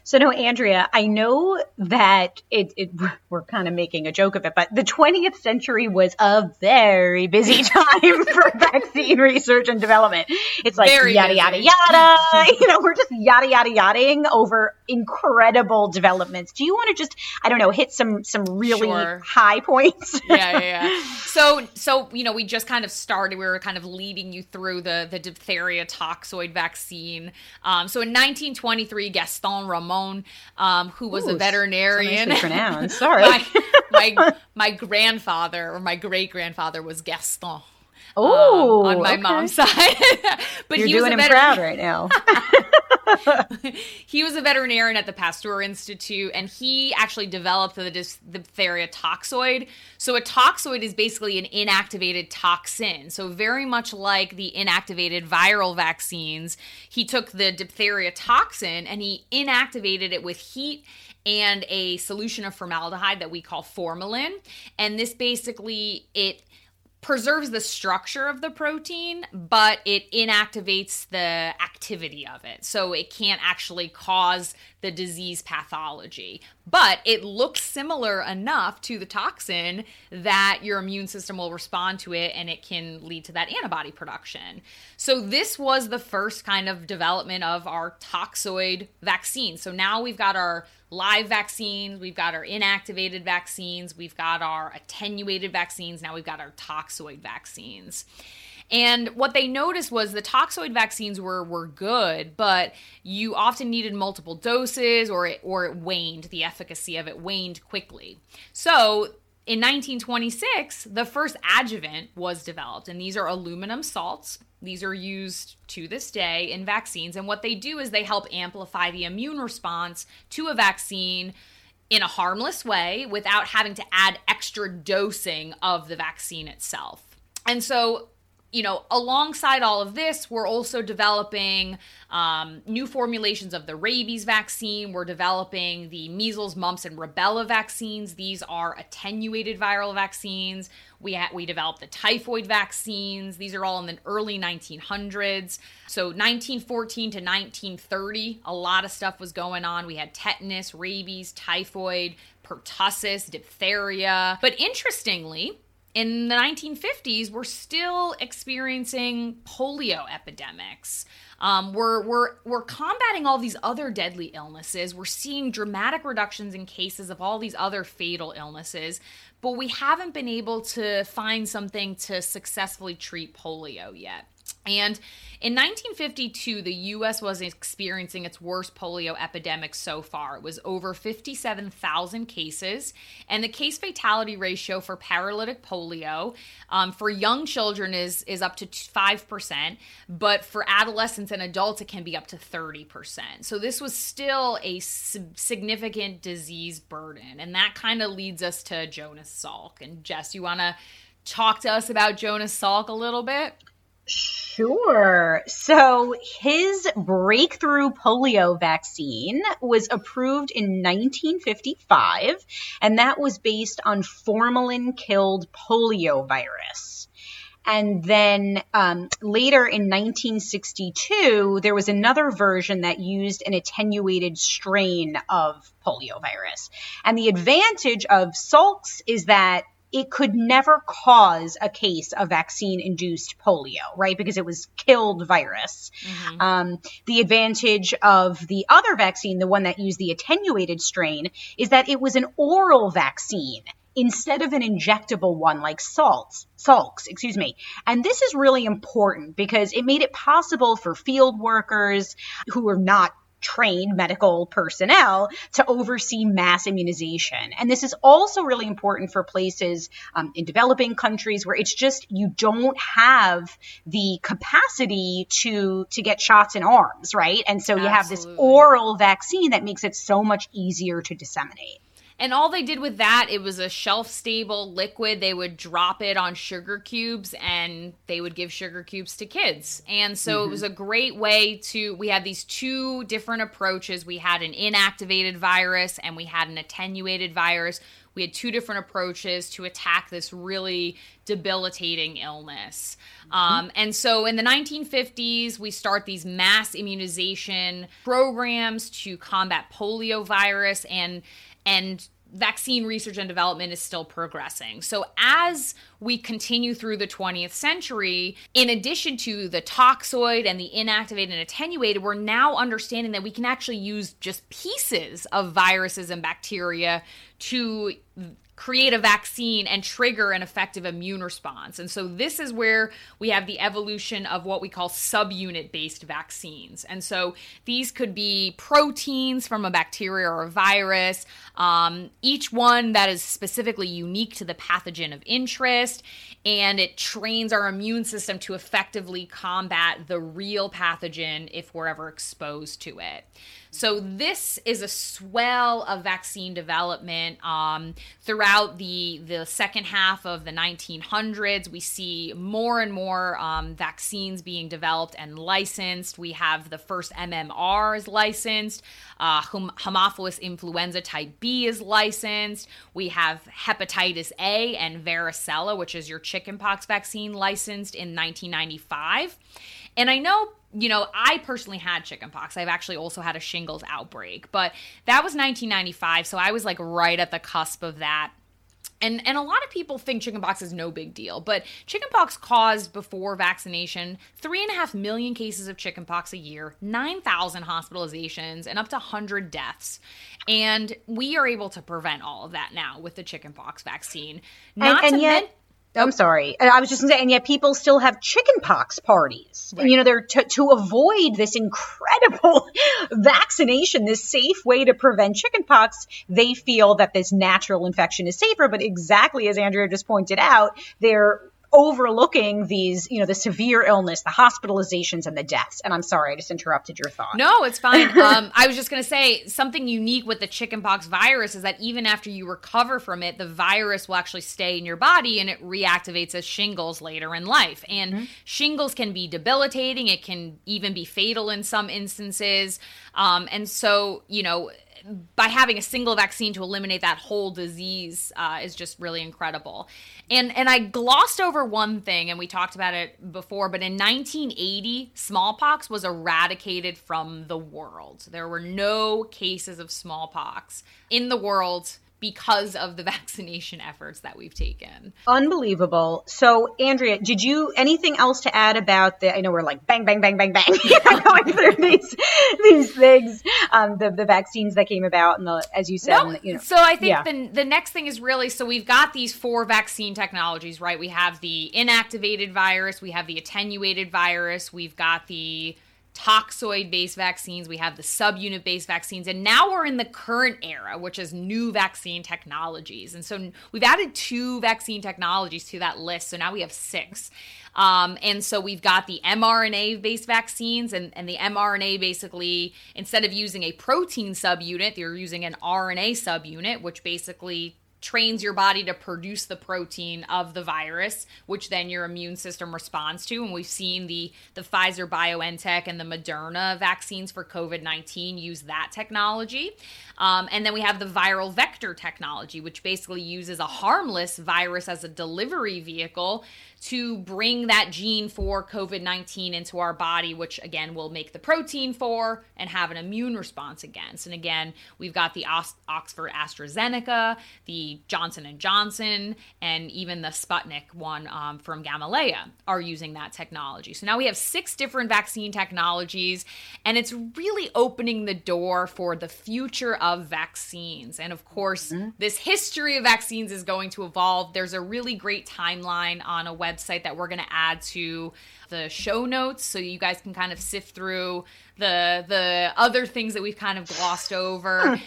So no, Andrea, I know that it, it we're kind of making a joke of it, but the 20th century was a very busy time for vaccine research and development. It's like Very yada busy. yada yada. you know, we're just yada yada yadaing over incredible developments. Do you want to just I don't know hit some some really Sure. high points? yeah, yeah, yeah. So, so you know, we just kind of started. We were kind of leading you through the the diphtheria toxoid vaccine. Um, so, in 1923, Gaston Ramon, um, who was Ooh, a so veterinarian, nicely pronounced. Sorry. my, my my grandfather or my great grandfather was Gaston. um, Oh, on my okay. mom's side, but You're he was doing a him veter- proud right now. he was a veterinarian at the Pasteur Institute, and he actually developed the diphtheria toxoid. So, a toxoid is basically an inactivated toxin. So, very much like the inactivated viral vaccines, he took the diphtheria toxin and he inactivated it with heat and a solution of formaldehyde that we call formalin. And this basically it preserves the structure of the protein, but it inactivates the activity of it. So it can't actually cause the disease pathology. But it looks similar enough to the toxin that your immune system will respond to it and it can lead to that antibody production. So this was the first kind of development of our toxoid vaccine. So now we've got our live vaccines, we've got our inactivated vaccines, we've got our attenuated vaccines, now we've got our toxoid vaccines. And what they noticed was the toxoid vaccines were were good, but you often needed multiple doses or it, or it waned, the efficacy of it waned quickly. So in 1926, the first adjuvant was developed, and these are aluminum salts. These are used to this day in vaccines, and what they do is they help amplify the immune response to a vaccine in a harmless way without having to add extra dosing of the vaccine itself. And so you know, alongside all of this, we're also developing um, new formulations of the rabies vaccine. We're developing the measles, mumps, and rubella vaccines. These are attenuated viral vaccines. We ha- we developed the typhoid vaccines. These are all in the early 1900s. So 1914 to 1930, a lot of stuff was going on. We had tetanus, rabies, typhoid, pertussis, diphtheria. But interestingly, in the 1950s, we're still experiencing polio epidemics. Um, we're, we're, we're combating all these other deadly illnesses. We're seeing dramatic reductions in cases of all these other fatal illnesses, but we haven't been able to find something to successfully treat polio yet. And in 1952, the US was experiencing its worst polio epidemic so far. It was over 57,000 cases, and the case fatality ratio for paralytic polio um, for young children is, is up to 5%, but for adolescents and adults, it can be up to 30%. So this was still a significant disease burden, and that kind of leads us to Jonas Salk. And Jess, you want to talk to us about Jonas Salk a little bit? Sure. So his breakthrough polio vaccine was approved in 1955, and that was based on formalin killed polio virus. And then um, later in 1962, there was another version that used an attenuated strain of polio virus. And the advantage of Salk's is that it could never cause a case of vaccine induced polio, right? Because it was killed virus. Mm-hmm. Um, the advantage of the other vaccine, the one that used the attenuated strain, is that it was an oral vaccine instead of an injectable one like salts, Salk's, excuse me. And this is really important because it made it possible for field workers who are not trained medical personnel to oversee mass immunization. And this is also really important for places um, in developing countries where it's just you don't have the capacity to to get shots in arms, right? And so you Absolutely. have this oral vaccine that makes it so much easier to disseminate. And all they did with that, it was a shelf stable liquid. They would drop it on sugar cubes and they would give sugar cubes to kids. And so mm-hmm. it was a great way to, we had these two different approaches. We had an inactivated virus and we had an attenuated virus. We had two different approaches to attack this really debilitating illness. Mm-hmm. Um, and so in the 1950s, we start these mass immunization programs to combat polio virus and and vaccine research and development is still progressing. So, as we continue through the 20th century, in addition to the toxoid and the inactivated and attenuated, we're now understanding that we can actually use just pieces of viruses and bacteria to create a vaccine and trigger an effective immune response. And so this is where we have the evolution of what we call subunit based vaccines. And so these could be proteins from a bacteria or a virus, um, each one that is specifically unique to the pathogen of interest. And it trains our immune system to effectively combat the real pathogen if we're ever exposed to it. So this is a swell of vaccine development um, throughout the the second half of the 1900s. We see more and more um, vaccines being developed and licensed. We have the first MMR is licensed. Uh, Haemophilus influenza type B is licensed. We have hepatitis A and varicella, which is your chickenpox vaccine, licensed in 1995. And I know you know, I personally had chickenpox. I've actually also had a shingles outbreak, but that was 1995. So I was like right at the cusp of that. And, and a lot of people think chickenpox is no big deal, but chickenpox caused before vaccination three and a half million cases of chickenpox a year, 9,000 hospitalizations, and up to 100 deaths. And we are able to prevent all of that now with the chickenpox vaccine. Not and, and yet, men- I'm sorry. I was just going to say, and yet people still have chickenpox parties. And, you know, they're to, to avoid this incredible vaccination, this safe way to prevent chickenpox. They feel that this natural infection is safer. But exactly as Andrea just pointed out, they're overlooking these, you know, the severe illness, the hospitalizations, and the deaths. And I'm sorry, I just interrupted your thought. No, it's fine. um, I was just going to say something unique with the chickenpox virus is that even after you recover from it, the virus will actually stay in your body and it reactivates as shingles later in life. And mm-hmm. shingles can be debilitating, it can even be fatal in some instances. Um, and so, you know, by having a single vaccine to eliminate that whole disease uh, is just really incredible. And and I glossed over one thing, and we talked about it before, but in 1980, smallpox was eradicated from the world. There were no cases of smallpox in the world because of the vaccination efforts that we've taken. Unbelievable. So, Andrea, did you anything else to add about the? I know we're like bang, bang, bang, bang, bang, going through these these things, um, the the vaccines that came about, and the as you said, no, the, you know. So I think yeah. the the next thing is really so we've got these four vaccine technologies, right? We have the inactivated virus, we have the attenuated virus, we've got the toxoid based vaccines, we have the subunit based vaccines, and now we're in the current era, which is new vaccine technologies. And so we've added two vaccine technologies to that list. So now we have six. Um, and so we've got the mRNA based vaccines, and, and the mRNA basically, instead of using a protein subunit, they're using an RNA subunit, which basically trains your body to produce the protein of the virus, which then your immune system responds to. And we've seen the the Pfizer BioNTech and the Moderna vaccines for COVID nineteen use that technology. Um, and then we have the viral vector technology, which basically uses a harmless virus as a delivery vehicle to bring that gene for COVID 19 into our body, which again will make the protein for and have an immune response against. And again, we've got the Oxford AstraZeneca, the Johnson and Johnson, and even the Sputnik one um, from Gamaleya are using that technology. So now we have six different vaccine technologies, and it's really opening the door for the future of vaccines. And of course, mm-hmm. this history of vaccines is going to evolve. There's a really great timeline on a website website that we're going to add to the show notes so you guys can kind of sift through the the other things that we've kind of glossed over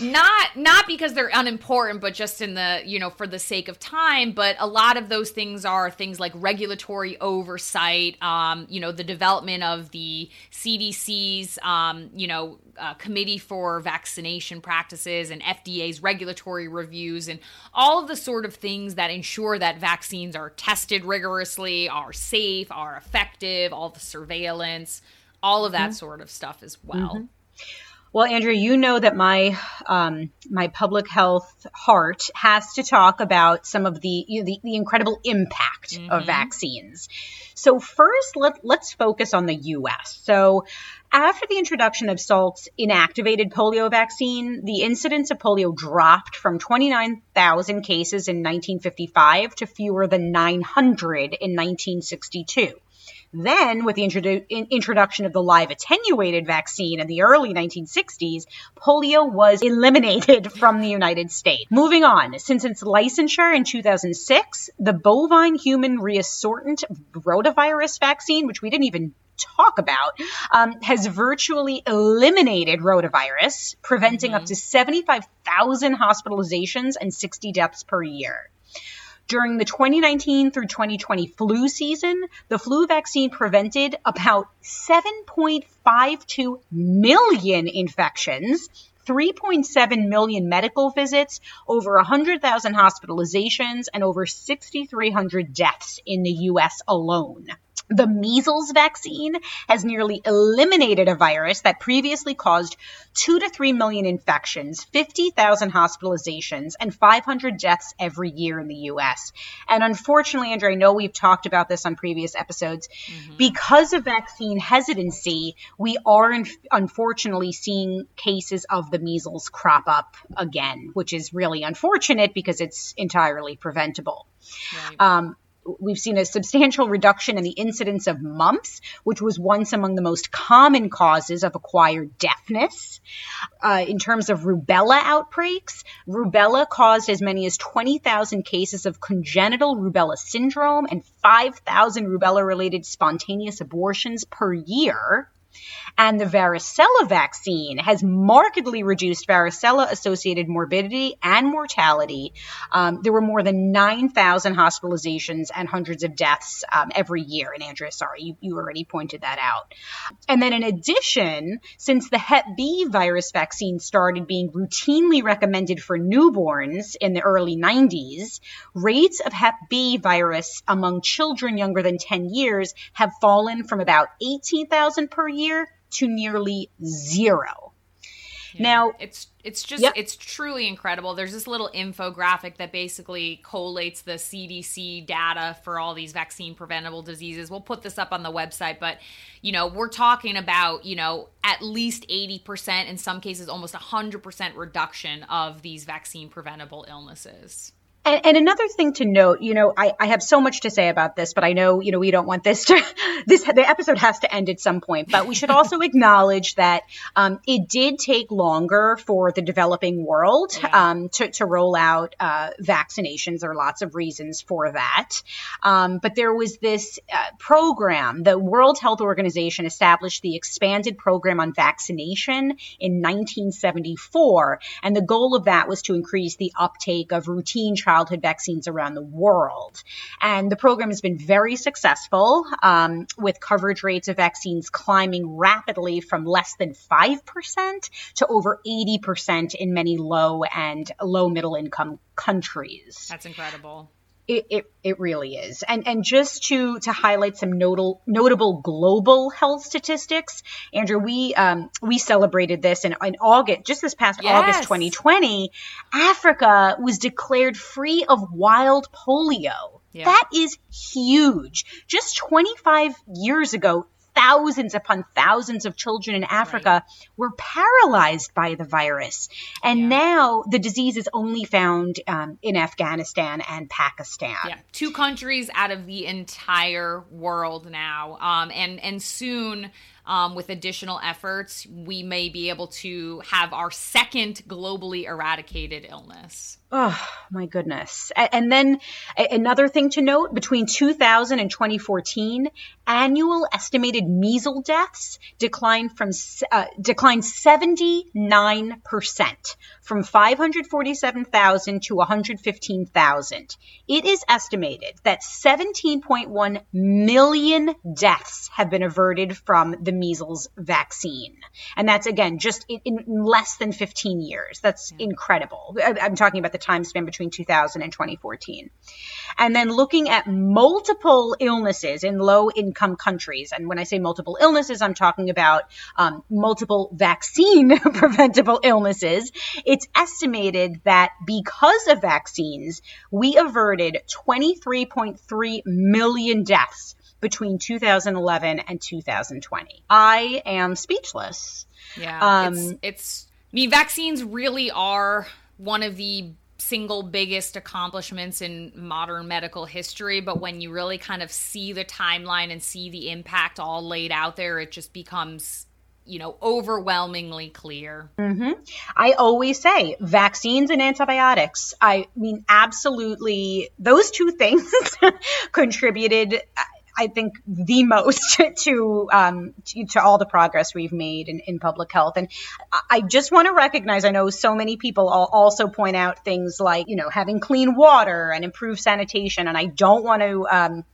not not because they're unimportant but just in the you know for the sake of time but a lot of those things are things like regulatory oversight um, you know the development of the cdc's um, you know uh, committee for vaccination practices and fda's regulatory reviews and all of the sort of things that ensure that vaccines are tested rigorously are safe are effective all the surveillance all of that mm-hmm. sort of stuff as well mm-hmm. Well, Andrea, you know that my um, my public health heart has to talk about some of the you know, the, the, incredible impact mm-hmm. of vaccines. So first, let let's focus on the U.S. So after the introduction of Salk's inactivated polio vaccine, the incidence of polio dropped from 29,000 cases in 1955 to fewer than 900 in 1962. Then, with the introdu- in- introduction of the live attenuated vaccine in the early 1960s, polio was eliminated from the United States. Moving on, since its licensure in 2006, the bovine human reassortant rotavirus vaccine, which we didn't even talk about, um, has virtually eliminated rotavirus, preventing mm-hmm. up to 75,000 hospitalizations and 60 deaths per year. During the 2019 through 2020 flu season, the flu vaccine prevented about 7.52 million infections, 3.7 million medical visits, over 100,000 hospitalizations, and over 6,300 deaths in the US alone. The measles vaccine has nearly eliminated a virus that previously caused 2 to 3 million infections, 50,000 hospitalizations, and 500 deaths every year in the US. And unfortunately, Andrea, I know we've talked about this on previous episodes. Mm-hmm. Because of vaccine hesitancy, we are unfortunately seeing cases of the measles crop up again, which is really unfortunate because it's entirely preventable. Right. Um, we've seen a substantial reduction in the incidence of mumps, which was once among the most common causes of acquired deafness. Uh, in terms of rubella outbreaks, rubella caused as many as 20,000 cases of congenital rubella syndrome and 5,000 rubella related spontaneous abortions per year. And the varicella vaccine has markedly reduced varicella associated morbidity and mortality. Um, there were more than 9,000 hospitalizations and hundreds of deaths um, every year. And Andrea, sorry, you, you already pointed that out. And then in addition, since the Hep B virus vaccine started being routinely recommended for newborns in the early 90s, rates of Hep B virus among children younger than 10 years have fallen from about 18,000 per year to nearly zero. Yeah. Now, it's it's just Yep. it's truly incredible. There's this little infographic that basically collates the CDC data for all these vaccine preventable diseases. We'll put this up on the website, but you know, we're talking about, you know, at least 80% in some cases almost 100% reduction of these vaccine preventable illnesses. And, and another thing to note, you know, I, I have so much to say about this, but I know, you know, we don't want this to, this, the episode has to end at some point. But we should also acknowledge that um, it did take longer for the developing world um, to, to roll out uh, vaccinations. There are lots of reasons for that. Um, but there was this uh, program, the World Health Organization established the expanded program on vaccination in 1974. And the goal of that was to increase the uptake of routine childhood vaccines around the world. And the program has been very successful, um, with coverage rates of vaccines climbing rapidly from less than 5% to over 80% in many low and low middle income countries That's incredible. It, it, it really is. And and just to to highlight some notable notable global health statistics, Andrea, we um we celebrated this in, in August, just this past August 2020. Africa was declared free of wild polio. Yeah. That is huge. Just 25 years ago, thousands upon thousands of children in Africa were paralyzed by the virus. And now the disease is only found um, in Afghanistan and Pakistan. Yeah, two countries out of the entire world now, um, and and soon. Um, with additional efforts, we may be able to have our second globally eradicated illness. Oh my goodness. And then another thing to note between 2000 and 2014, annual estimated measles deaths declined from uh, declined 79% from 547,000 to 115,000. It is estimated that 17.1 million deaths have been averted from the measles vaccine. And that's again just in, in less than 15 years. That's incredible. I- I'm talking about the time span between 2000 and 2014. And then looking at multiple illnesses in low income countries. And when I say multiple illnesses, I'm talking about um, multiple vaccine preventable illnesses. It's estimated that because of vaccines, we averted 23.3 million deaths between 2011 and 2020. I am speechless. Yeah, Um, it's, it's. I mean, vaccines really are one of the single biggest accomplishments in modern medical history. But when you really kind of see the timeline and see the impact all laid out there, it just becomes, you know, overwhelmingly clear. Mm-hmm. I always say vaccines and antibiotics. I mean, absolutely, those two things contributed. I think the most to, um, to to all the progress we've made in, in public health, and I- just want to recognize. I know so many people al- also point out things like you know having clean water and improved sanitation, and I don't want to um,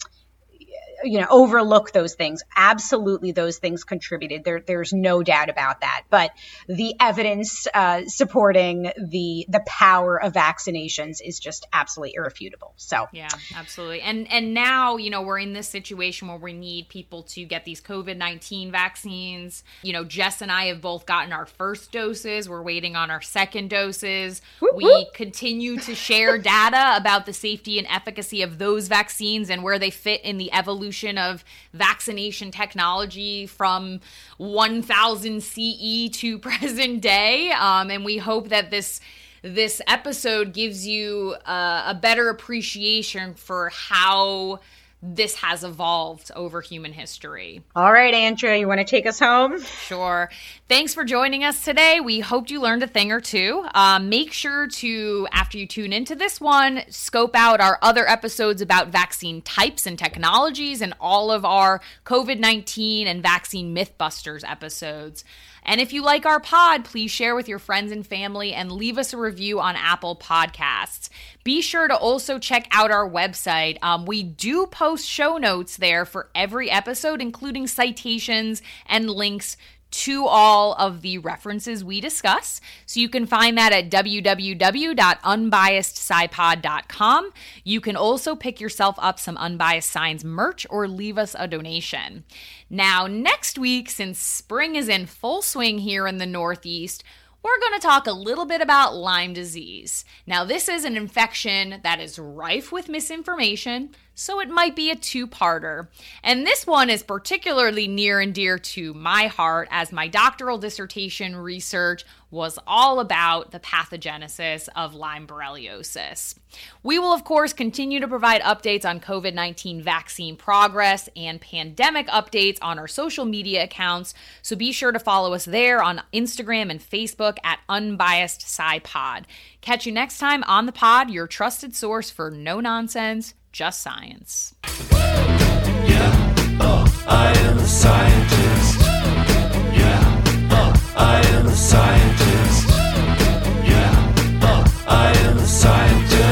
you know overlook those things absolutely those things contributed there there's no doubt about that but the evidence uh, supporting the the power of vaccinations is just absolutely irrefutable so Yeah, absolutely. And and now, you know, we're in this situation where we need people to get these COVID-19 vaccines. You know, Jess and I have both gotten our first doses. We're waiting on our second doses. we continue to share data about the safety and efficacy of those vaccines and where they fit in the evolution of vaccination technology from 1000 CE to present day. Um, and we hope that this this episode gives you uh, a better appreciation for how this has evolved over human history. All right, Andrea, you want to take us home? Sure. Thanks for joining us today. We hoped you learned a thing or two. Um, make sure to, after you tune into this one, scope out our other episodes about vaccine types and technologies and all of our COVID 19 and vaccine mythbusters episodes. And if you like our pod, please share with your friends and family and leave us a review on Apple Podcasts. Be sure to also check out our website. Um, we do post show notes there for every episode, including citations and links to all of the references we discuss. So you can find that at www.unbiasedscipod.com. You can also pick yourself up some Unbiased Science merch or leave us a donation. Now, next week, since spring is in full swing here in the Northeast, we're going to talk a little bit about Lyme disease. Now, this is an infection that is rife with misinformation, so it might be a two parter. And this one is particularly near and dear to my heart as my doctoral dissertation research was all about the pathogenesis of Lyme borreliosis. We will, of course, continue to provide updates on COVID 19 vaccine progress and pandemic updates on our social media accounts, so be sure to follow us there on Instagram and Facebook at Unbiased SciPod. Catch you next time on the pod, your trusted source for no nonsense, just science. Yeah, oh, I am a scientist. Yeah, oh, I am a scientist. Yeah, oh, I am a scientist.